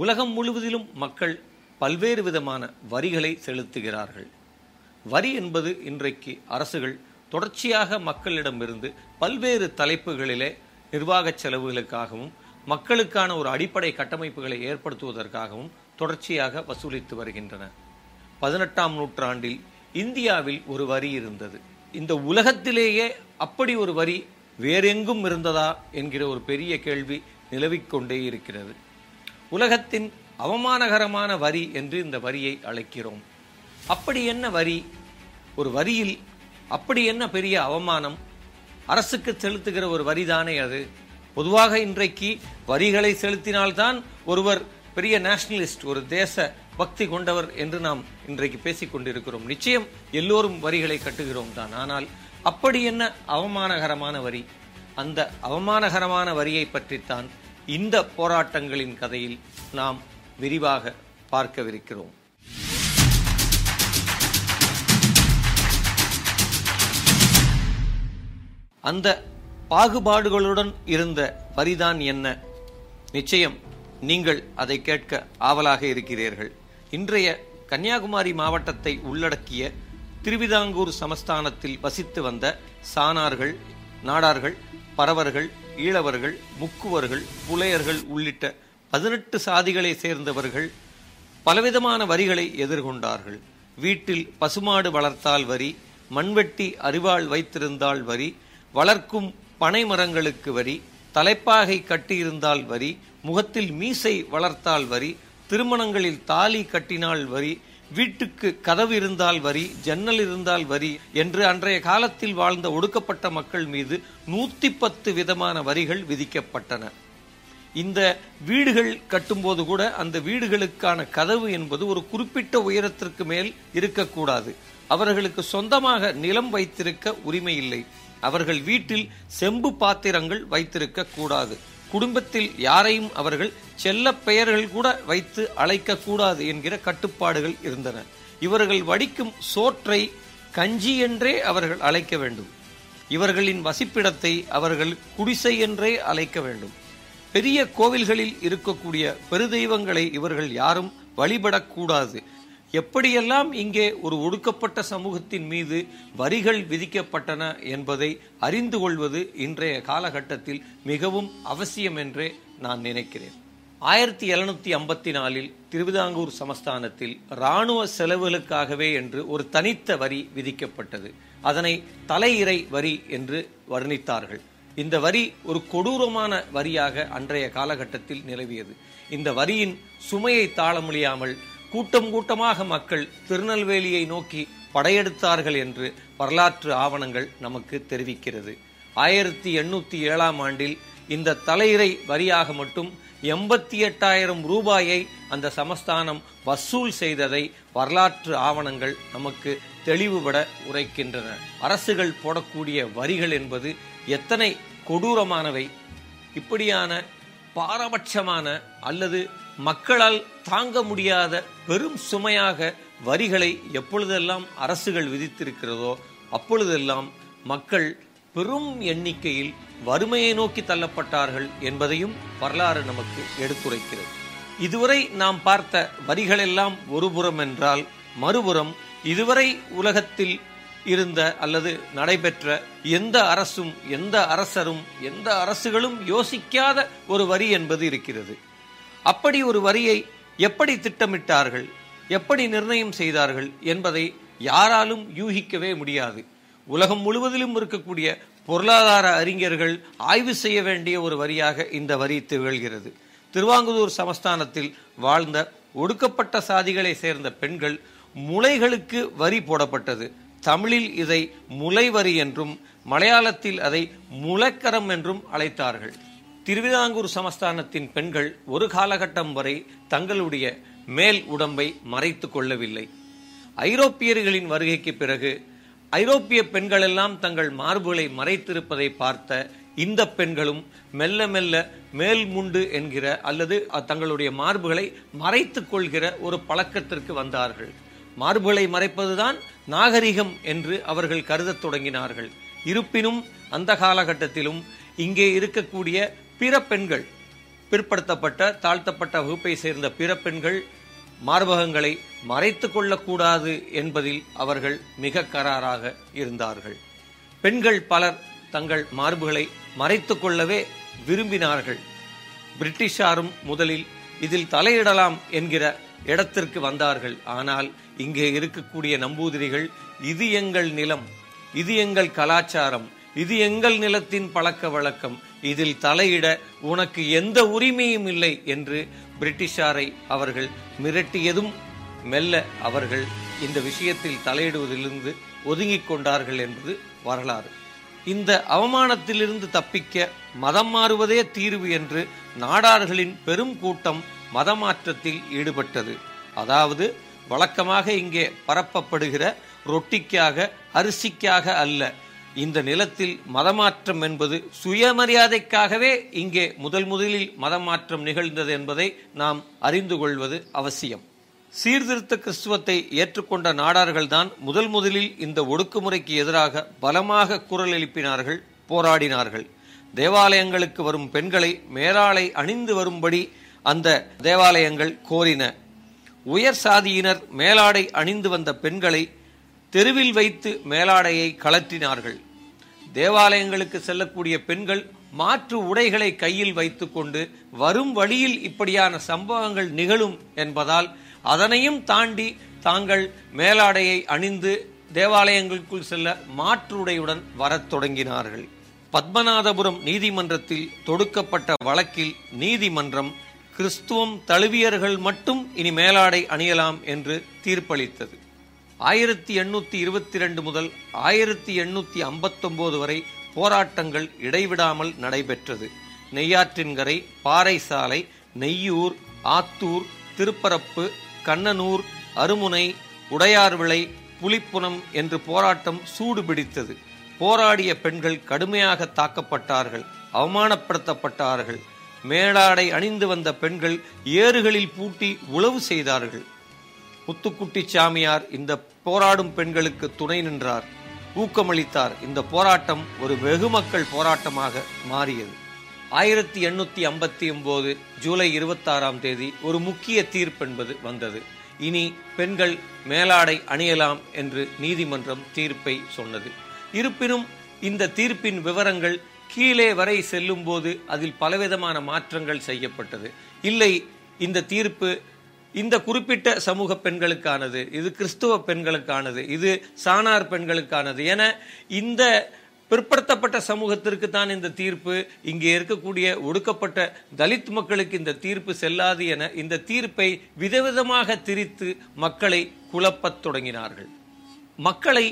உலகம் முழுவதிலும் மக்கள் பல்வேறு விதமான வரிகளை செலுத்துகிறார்கள். வரி என்பது இன்றைக்கு அரசுகள் தொடர்ச்சியாக மக்களிடமிருந்து பல்வேறு தலைப்புகளிலே நிர்வாக செலவுகளுக்காகவும் மக்களுக்கான ஒரு அடிப்படை கட்டமைப்புகளை ஏற்படுத்துவதற்காகவும் தொடர்ச்சியாக வசூலித்து வருகின்றன. பதினெட்டாம் நூற்றாண்டில் இந்தியாவில் ஒரு வரி இருந்தது. இந்த உலகத்திலேயே அப்படி ஒரு வரி வேறெங்கும் இருந்ததா என்கிற ஒரு பெரிய கேள்வி நிலவிக்கொண்டே இருக்கிறது. உலகத்தின் அவமானகரமான வரி என்று இந்த வரியை அழைக்கிறோம். அப்படி என்ன வரி? ஒரு வரியில் அப்படி என்ன பெரிய அவமானம்? அரசுக்கு செலுத்துகிற ஒரு வரிதானே அது. பொதுவாக இன்றைக்கு வரிகளை செலுத்தினால்தான் ஒருவர் பெரிய நேஷனலிஸ்ட் ஒரு தேச பக்தி கொண்டவர் என்று நாம் இன்றைக்கு பேசிக் கொண்டிருக்கிறோம். நிச்சயம் எல்லோரும் வரிகளை கட்டுகிறோம் தான். ஆனால் அப்படி என்ன அவமானகரமான வரி? அந்த அவமானகரமான வரியை பற்றித்தான் இந்த போராட்டங்களின் கதையில் நாம் விரிவாக பார்க்கவிருக்கிறோம். அந்த பாகுபாடுகளுடன் இருந்த வரிதான் என்ன? நிச்சயம் நீங்கள் அதை கேட்க ஆவலாக இருக்கிறீர்கள். இன்றைய கன்னியாகுமரி மாவட்டத்தை உள்ளடக்கிய திருவிதாங்கூர் சமஸ்தானத்தில் வசித்து வந்த சானார்கள் நாடார்கள் பறவர்கள் ஈழவர்கள் முக்குவர்கள் புலையர்கள் உள்ளிட்ட பதினெட்டு சாதிகளை சேர்ந்தவர்கள் பலவிதமான வரிகளை எதிர்கொண்டார்கள். வீட்டில் பசுமாடு வளர்த்தால் வரி மண்வெட்டி அரிவாள் வைத்திருந்தால் வரி வளர்க்கும் பனை மரங்களுக்கு வரி தலைப்பாகை கட்டியிருந்தால் வரி முகத்தில் மீசை வளர்த்தால் வரி திருமணங்களில் தாலி கட்டினால் வரி வீட்டுக்கு கதவு இருந்தால் வரி ஜன்னல் இருந்தால் வரி என்று அன்றைய காலத்தில் வாழ்ந்த ஒடுக்கப்பட்ட மக்கள் மீது நூத்தி பத்து விதமான வரிகள் விதிக்கப்பட்டன. இந்த வீடுகள் கட்டும்போது கூட அந்த வீடுகளுக்கான கதவு என்பது ஒரு குறிப்பிட்ட உயரத்திற்கு மேல் இருக்கக்கூடாது. அவர்களுக்கு சொந்தமாக நிலம் வைத்திருக்க உரிமை இல்லை. அவர்கள் வீட்டில் செம்பு பாத்திரங்கள் வைத்திருக்க கூடாது. குடும்பத்தில் யாரையும் அவர்கள் செல்ல பெயர்கள் கூட வைத்து அழைக்கக்கூடாது என்கிற கட்டுப்பாடுகள் இருந்தன. இவர்கள் வடிக்கும் சோற்றை கஞ்சி என்றே அவர்கள் அழைக்க வேண்டும். இவர்களின் வசிப்பிடத்தை அவர்கள் குடிசை என்றே அழைக்க வேண்டும். பெரிய கோவில்களில் இருக்கக்கூடிய பெருதெய்வங்களை இவர்கள் யாரும் வழிபடக்கூடாது. எப்படியெல்லாம் இங்கே ஒரு ஒடுக்கப்பட்ட சமூகத்தின் மீது வரிகள் விதிக்கப்பட்டன என்பதை அறிந்து கொள்வது இன்றைய காலகட்டத்தில் மிகவும் அவசியம் என்றே நான் நினைக்கிறேன். ஆயிரத்தி எழுநூத்தி ஐம்பத்தி நாலில் திருவிதாங்கூர் சமஸ்தானத்தில் இராணுவ செலவுகளுக்காகவே என்று ஒரு தனித்த வரி விதிக்கப்பட்டது. அதனை தலையிறை வரி என்று வர்ணித்தார்கள். இந்த வரி ஒரு கொடூரமான வரியாக அன்றைய காலகட்டத்தில் நிலவியது. இந்த வரியின் சுமையை தாழ முடியாமல் கூட்டம் கூட்டமாக மக்கள் திருநெல்வேலியை நோக்கி படையெடுத்தார்கள் என்று வரலாற்று ஆவணங்கள் நமக்கு தெரிவிக்கிறது. ஆயிரத்தி எண்ணூத்தி ஏழாம் ஆண்டில் இந்த தலையிறை வரியாக மட்டும் எண்பத்தி எட்டாயிரம் ரூபாயை அந்த சமஸ்தானம் வசூல் செய்ததை வரலாற்று ஆவணங்கள் நமக்கு தெளிவுபட உரைக்கின்றன. அரசுகள் போடக்கூடிய வரிகள் என்பது எத்தனை கொடூரமானவை? இப்படியான பாரபட்சமான அல்லது மக்களால் தாங்க முடியாத பெரும் சுமையாக வரிகளை எப்பொழுதெல்லாம் அரசுகள் விதித்திருக்கிறதோ அப்பொழுதெல்லாம் மக்கள் பெரும் எண்ணிக்கையில் வறுமையை நோக்கி தள்ளப்பட்டார்கள் என்பதையும் வரலாறு நமக்கு எடுத்துரைக்கிறது. இதுவரை நாம் பார்த்த வரிகளெல்லாம் ஒருபுறம் என்றால் மறுபுறம் இதுவரை உலகத்தில் இருந்த அல்லது நடைபெற்ற எந்த அரசும் எந்த அரசரும் எந்த அரசுகளும் யோசிக்காத ஒரு வரி என்பது இருக்கிறது. அப்படி ஒரு வரியை எப்படி திட்டமிட்டார்கள் எப்படி நிர்ணயம் செய்தார்கள் என்பதை யாராலும் யூகிக்கவே முடியாது. உலகம் முழுவதிலும் இருக்கக்கூடிய பொருளாதார அறிஞர்கள் ஆய்வு செய்ய வேண்டிய ஒரு வரியாக இந்த வரி திகழ்கிறது. திருவாங்கூர் சமஸ்தானத்தில் வாழ்ந்த ஒடுக்கப்பட்ட சாதிகளை சேர்ந்த பெண்கள் முளைகளுக்கு வரி போடப்பட்டது. தமிழில் இதை முளைவரி என்றும் மலையாளத்தில் அதை முளைக்கரம் என்றும் அழைத்தார்கள். திருவிதாங்கூர் சமஸ்தானத்தின் பெண்கள் ஒரு காலகட்டம் வரை தங்களுடைய மேல் உடம்பை மறைத்து கொள்ளவில்லை. ஐரோப்பியர்களின் வருகைக்கு பிறகு ஐரோப்பிய பெண்களெல்லாம் தங்கள் மார்புகளை மறைத்திருப்பதை பார்த்த இந்த பெண்களும் மெல்ல மெல்ல மேல் முண்டு என்கிற அல்லது தங்களுடைய மார்புகளை மறைத்து கொள்கிற ஒரு பழக்கத்திற்கு வந்தார்கள். மார்புகளை மறைப்பதுதான் நாகரிகம் என்று அவர்கள் கருதத் தொடங்கினார்கள். இருப்பினும் அந்த காலகட்டத்திலும் இங்கே இருக்கக்கூடிய பிற பெண்கள் பிற்படுத்தப்பட்ட தாழ்த்தப்பட்ட வகுப்பை சேர்ந்த பிற பெண்கள் மார்பகங்களை மறைத்து கொள்ளக்கூடாது என்பதில் அவர்கள் மிக கராராக இருந்தார்கள். பெண்கள் பலர் தங்கள் மார்புகளை மறைத்து கொள்ளவே விரும்பினார்கள். பிரிட்டிஷாரும் முதலில் இதில் தலையிடலாம் என்கிற இடத்திற்கு வந்தார்கள். ஆனால் இங்கே இருக்கக்கூடிய நம்பூதிரிகள் இது எங்கள் நிலம் இது எங்கள் கலாச்சாரம் இது எங்கள் நிலத்தின் பழக்க வழக்கம். இதில் தலையிட உனக்கு எந்த உரிமையும் இல்லை என்று பிரிட்டிஷாரை அவர்கள் மிரட்டியதும் மெல்ல அவர்கள் இந்த விஷயத்தில் தலையிடுவதிலிருந்து ஒதுங்கிக் கொண்டார்கள் என்பது வரலாறு. இந்த அவமானத்திலிருந்து தப்பிக்க மதம் மாறுவதே தீர்வு என்று நாடார்களின் பெரும் கூட்டம் மதமாற்றத்தில் ஈடுபட்டது. அதாவது வழக்கமாக இங்கே பரப்பப்படுகிற ரொட்டிக்காக அரிசிக்காக அல்ல இந்த நிலத்தில் மதமாற்றம் என்பது சுயமரியாதைக்காகவே இங்கே முதல் முதலில் மதமாற்றம் நிகழ்ந்தது என்பதை நாம் அறிந்து கொள்வது அவசியம். சீர்திருத்த கிறிஸ்துவத்தை ஏற்றுக்கொண்ட நாடார்கள்தான் முதல் முதலில் இந்த ஒடுக்குமுறைக்கு எதிராக பலமாக குரல் எழுப்பினார்கள் போராடினார்கள். தேவாலயங்களுக்கு வரும் பெண்களை மேலாளை அணிந்து வரும்படி அந்த தேவாலயங்கள் கோரின. உயர் சாதியினர் மேலாடை அணிந்து வந்த பெண்களை தெருவில் வைத்து மேலாடையை கலற்றினார்கள் தேவாலயங்களுக்கு செல்லக்கூடிய பெண்கள் மாற்று உடைகளை கையில் வைத்துக்கொண்டு வரும் வழியில் இப்படியான சம்பவங்கள் நிகழும் என்பதால் அதனையும் தாண்டி தாங்கள் மேலாடையை அணிந்து தேவாலயங்களுக்குள் செல்ல மாற்று உடையுடன் வரத் தொடங்கினார்கள். பத்மநாதபுரம் நீதிமன்றத்தில் தொடுக்கப்பட்ட வழக்கில் நீதிமன்றம் கிறிஸ்துவம் தழுவியர்கள் மட்டும் இனி மேலாடை அணியலாம் என்று தீர்ப்பளித்தது. ஆயிரத்தி எண்ணூத்தி இருபத்தி ரெண்டு முதல் ஆயிரத்தி எண்ணூத்தி ஐம்பத்தொன்பது வரை போராட்டங்கள் இடைவிடாமல் நடைபெற்றது. நெய்யாற்றின்கரை பாறைசாலை நெய்யூர் ஆத்தூர் திருப்பரப்பு கண்ணனூர் அருமுனை உடையார்விளை புலிப்புனம் என்று போராட்டம் சூடு பிடித்தது போராடிய பெண்கள் கடுமையாக தாக்கப்பட்டார்கள் அவமானப்படுத்தப்பட்டார்கள். மேலாடை அணிந்து வந்த பெண்கள் ஏறுகளில் பூட்டி உளவு செய்தார்கள். முத்துக்குட்டி சாமியார் இந்த போராடும் பெண்களுக்கு துணை நின்றார். ஊக்கமளித்தார். இந்த போராட்டம் ஒரு வெகுமக்கள் போராட்டமாக மாறியது. ஆயிரத்தி எண்ணூத்தி ஐம்பத்தி ஒன்பது ஜூலை இருபத்தாறாம் தேதி ஒரு முக்கிய தீர்ப்பு என்பது வந்தது. இனி பெண்கள் மேலாடை அணியலாம் என்று நீதிமன்றம் தீர்ப்பை சொன்னது. இருப்பினும் இந்த தீர்ப்பின் விவரங்கள் கீழே வரை செல்லும் போது அதில் பலவிதமான மாற்றங்கள் செய்யப்பட்டது. இல்லை இந்த தீர்ப்பு இந்த குறிப்பிட்ட சமூக பெண்களுக்கானது இது கிறிஸ்துவ பெண்களுக்கானது இது சாணார் பெண்களுக்கானது என இந்த பிற்படுத்தப்பட்ட சமூகத்திற்கு தான் இந்த தீர்ப்பு இங்கே இருக்கக்கூடிய ஒடுக்கப்பட்ட தலித் மக்களுக்கு இந்த தீர்ப்பு செல்லாது என இந்த தீர்ப்பை விதவிதமாக திரித்து மக்களை குழப்பத் தொடங்கினார்கள். மக்களை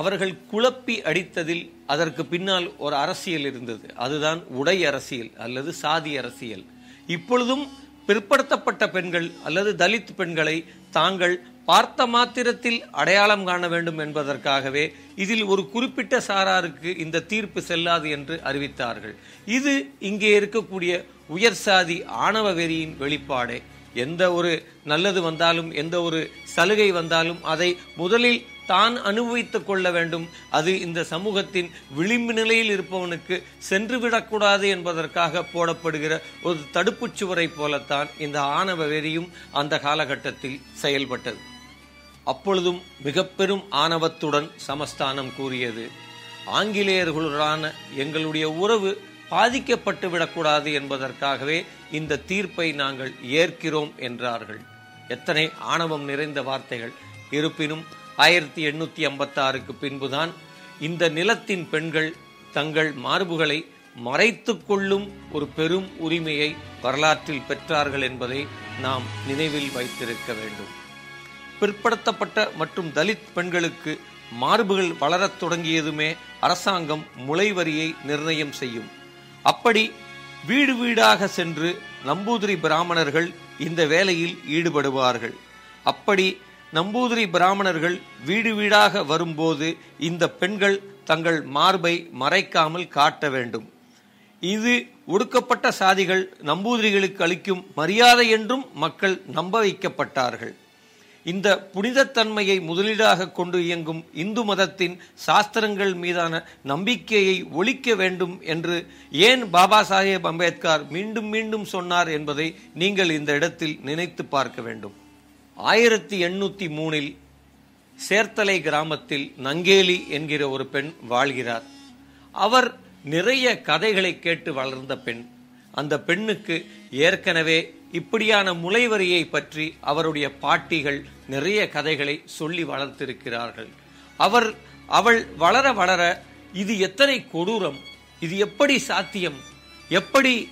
அவர்கள் குழப்பி அடித்ததில் அதற்கு பின்னால் ஒரு அரசியல் இருந்தது. அதுதான் உடை அரசியல் அல்லது சாதி அரசியல். இப்பொழுதும் பிற்படுத்தப்பட்ட பெண்கள் அல்லது தலித் பெண்களை தாங்கள் பார்த்த மாத்திரத்தில் அடையாளம் காண வேண்டும் என்பதற்காகவே இதில் ஒரு குறிப்பிட்ட சாராருக்கு இந்த தீர்ப்பு செல்லாது என்று அறிவித்தார்கள். இது இங்கே இருக்கக்கூடிய உயர் சாதி ஆணவ வெறியின் வெளிப்பாடே. எந்த ஒரு நல்லது வந்தாலும் எந்த ஒரு சலுகை வந்தாலும் அதை முதலில் தான் அனுபவித்துக் கொள்ள வேண்டும். அது இந்த சமூகத்தின் விளிம்பு நிலையில் இருப்பவனுக்கு சென்று விடக்கூடாது என்பதற்காக போடப்படுகிற ஒரு தடுப்புச் சுவரை போலத்தான் இந்த ஆணவ வெறியும் அந்த காலகட்டத்தில் செயல்பட்டது. அப்பொழுதும் மிக பெரும் ஆணவத்துடன் சமஸ்தானம் கூறியது ஆங்கிலேயர்களுடனான எங்களுடைய உறவு பாதிக்கப்பட்டு விடக்கூடாது என்பதற்காகவே இந்த தீர்ப்பை நாங்கள் ஏற்கிறோம் என்றார்கள். எத்தனை ஆணவம் நிறைந்த வார்த்தைகள். இருப்பினும் ஆயிரத்தி எண்ணூத்தி ஐம்பத்தி ஆறுக்கு பின்புதான் இந்த நிலத்தின் பெண்கள் தங்கள் மார்புகளை மறைத்து கொள்ளும் ஒரு பெரும் உரிமையை வரலாற்றில் பெற்றார்கள் என்பதை நாம் நினைவில் வைத்திருக்க வேண்டும். பிற்படுத்தப்பட்ட மற்றும் தலித் பெண்களுக்கு மார்புகள் வளரத் தொடங்கியதுமே அரசாங்கம் முளைவரியை நிர்ணயம் செய்யும். அப்படி வீடு வீடாக சென்று நம்பூதிரி பிராமணர்கள் இந்த வேலையில் ஈடுபடுவார்கள். அப்படி நம்பூதிரி பிராமணர்கள் வீடு வீடாக வரும்போது இந்த பெண்கள் தங்கள் மார்பை மறைக்காமல் காட்ட வேண்டும். இது ஒடுக்கப்பட்ட சாதிகள் நம்பூதிரிகளுக்கு அளிக்கும் மரியாதை என்றும் மக்கள் நம்ப வைக்கப்பட்டார்கள். இந்த புனிதத்தன்மையை முதலீடாக கொண்டு இயங்கும் இந்து மதத்தின் சாஸ்திரங்கள் மீதான நம்பிக்கையை ஒழிக்க வேண்டும் என்று ஏன் பாபா சாஹேப் அம்பேத்கர் மீண்டும் மீண்டும் சொன்னார் என்பதை நீங்கள் இந்த இடத்தில் நினைத்து பார்க்க வேண்டும். ஆயிரத்தி எண்ணூத்தி மூணில் சேர்த்தலை கிராமத்தில் நங்கேலி என்கிற ஒரு பெண் வாழ்கிறார். அவர் நிறைய கதைகளை கேட்டு வளர்ந்த பெண். அந்த பெண்ணுக்கு ஏற்கனவே இப்படியான முளைவரியை பற்றி அவருடைய பாட்டிகள் நிறைய கதைகளை சொல்லி வளர்த்திருக்கிறார்கள். அவர் அவள் வளர வளர இது எத்தனை கொடூரம் இது எப்படி சாத்தியம் எப்படி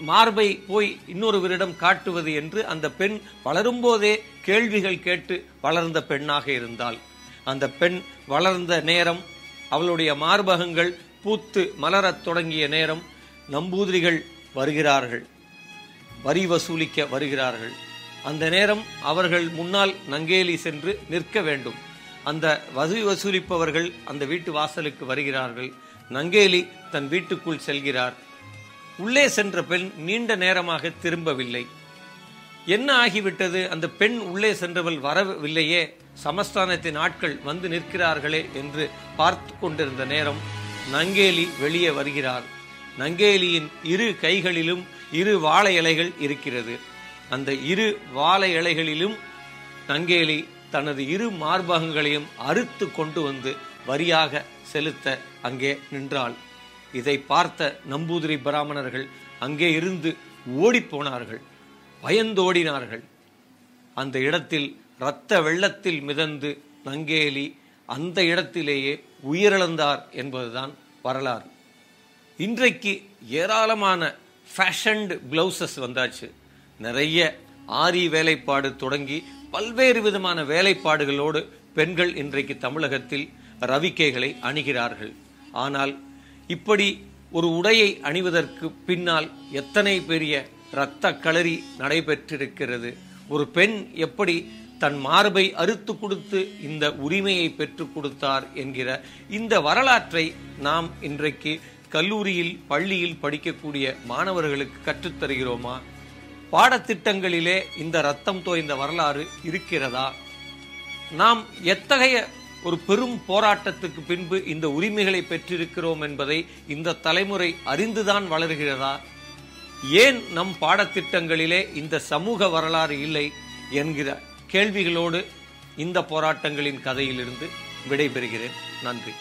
மார்பை போய் இன்னொருவரிடம் காட்டுவது என்று அந்த பெண் வளரும்போதே கேள்விகள் கேட்டு வளர்ந்த பெண்ணாக இருந்தாள். அந்த பெண் வளர்ந்த நேரம் அவளுடைய மார்பகங்கள் பூத்து மலரத் தொடங்கிய நேரம் நம்பூதிரிகள் வருகிறார்கள். வரி வசூலிக்க வருகிறார்கள். அந்த நேரம் அவர்கள் முன்னால் நங்கேலி சென்று நிற்க வேண்டும். அந்த வரி வசூலிப்பவர்கள் அந்த வீட்டு வாசலுக்கு வருகிறார்கள். நங்கேலி தன் வீட்டுக்குள் செல்கிறார். உள்ளே சென்ற பெண் நீண்ட நேரமாக திரும்பவில்லை. என்ன ஆகிவிட்டது? அந்த பெண் உள்ளே சென்றவள் வரவில்லையே. சமஸ்தானத்தின் ஆட்கள் வந்து நிற்கிறார்களே என்று பார்த்து கொண்டிருந்த நேரம் நங்கேலி வெளியே வருகிறார். நங்கேலியின் இரு கைகளிலும் இரு வாழை இலைகள் இருக்கிறது. அந்த இரு வாழை இலைகளிலும் நங்கேலி தனது இரு மார்பகங்களையும் அறுத்து கொண்டு வந்து வரியாக செலுத்த அங்கே நின்றாள். இதை பார்த்த நம்பூதிரி பிராமணர்கள் அங்கே இருந்து ஓடிப்போனார்கள் பயந்தோடினார்கள். அந்த இடத்தில் இரத்த வெள்ளத்தில் மிதந்து நங்கேலி அந்த இடத்திலேயே உயிரிழந்தார் என்பதுதான் வரலாறு. இன்றைக்கு ஏராளமான ஃபேஷன்டு பிளவுசஸ் வந்தாச்சு. நிறைய ஆரி வேலைப்பாடு தொடங்கி பல்வேறு விதமான வேலைப்பாடுகளோடு பெண்கள் இன்றைக்கு தமிழகத்தில் ரவிக்கைகளை அணிகிறார்கள். ஆனால் இப்படி ஒரு உடையை அணிவதற்கு பின்னால் எத்தனை பெரிய இரத்த களரி நடைபெற்றிருக்கிறது? ஒரு பெண் எப்படி தன் மார்பை அறுத்து கொடுத்து இந்த உரிமையை பெற்றுக் கொடுத்தார் என்கிற இந்த வரலாற்றை நாம் இன்றைக்கு கல்லூரியில் பள்ளியில் படிக்கக்கூடிய மாணவர்களுக்கு கற்றுத்தருகிறோமா? பாடத்திட்டங்களிலே இந்த ரத்தம் தோய்ந்த வரலாறு இருக்கிறதா? நாம் எத்தகைய ஒரு பெரும் போராட்டத்துக்கு பின்பு இந்த உரிமைகளை பெற்றிருக்கிறோம் என்பதை இந்த தலைமுறை அறிந்துதான் வளர்கிறதா? ஏன் நம் பாடத்திட்டங்களிலே இந்த சமூக வரலாறு இல்லை என்கிற கேள்விகளோடு இந்த போராட்டங்களின் கதையிலிருந்து விடைபெறுகிறேன். நன்றி.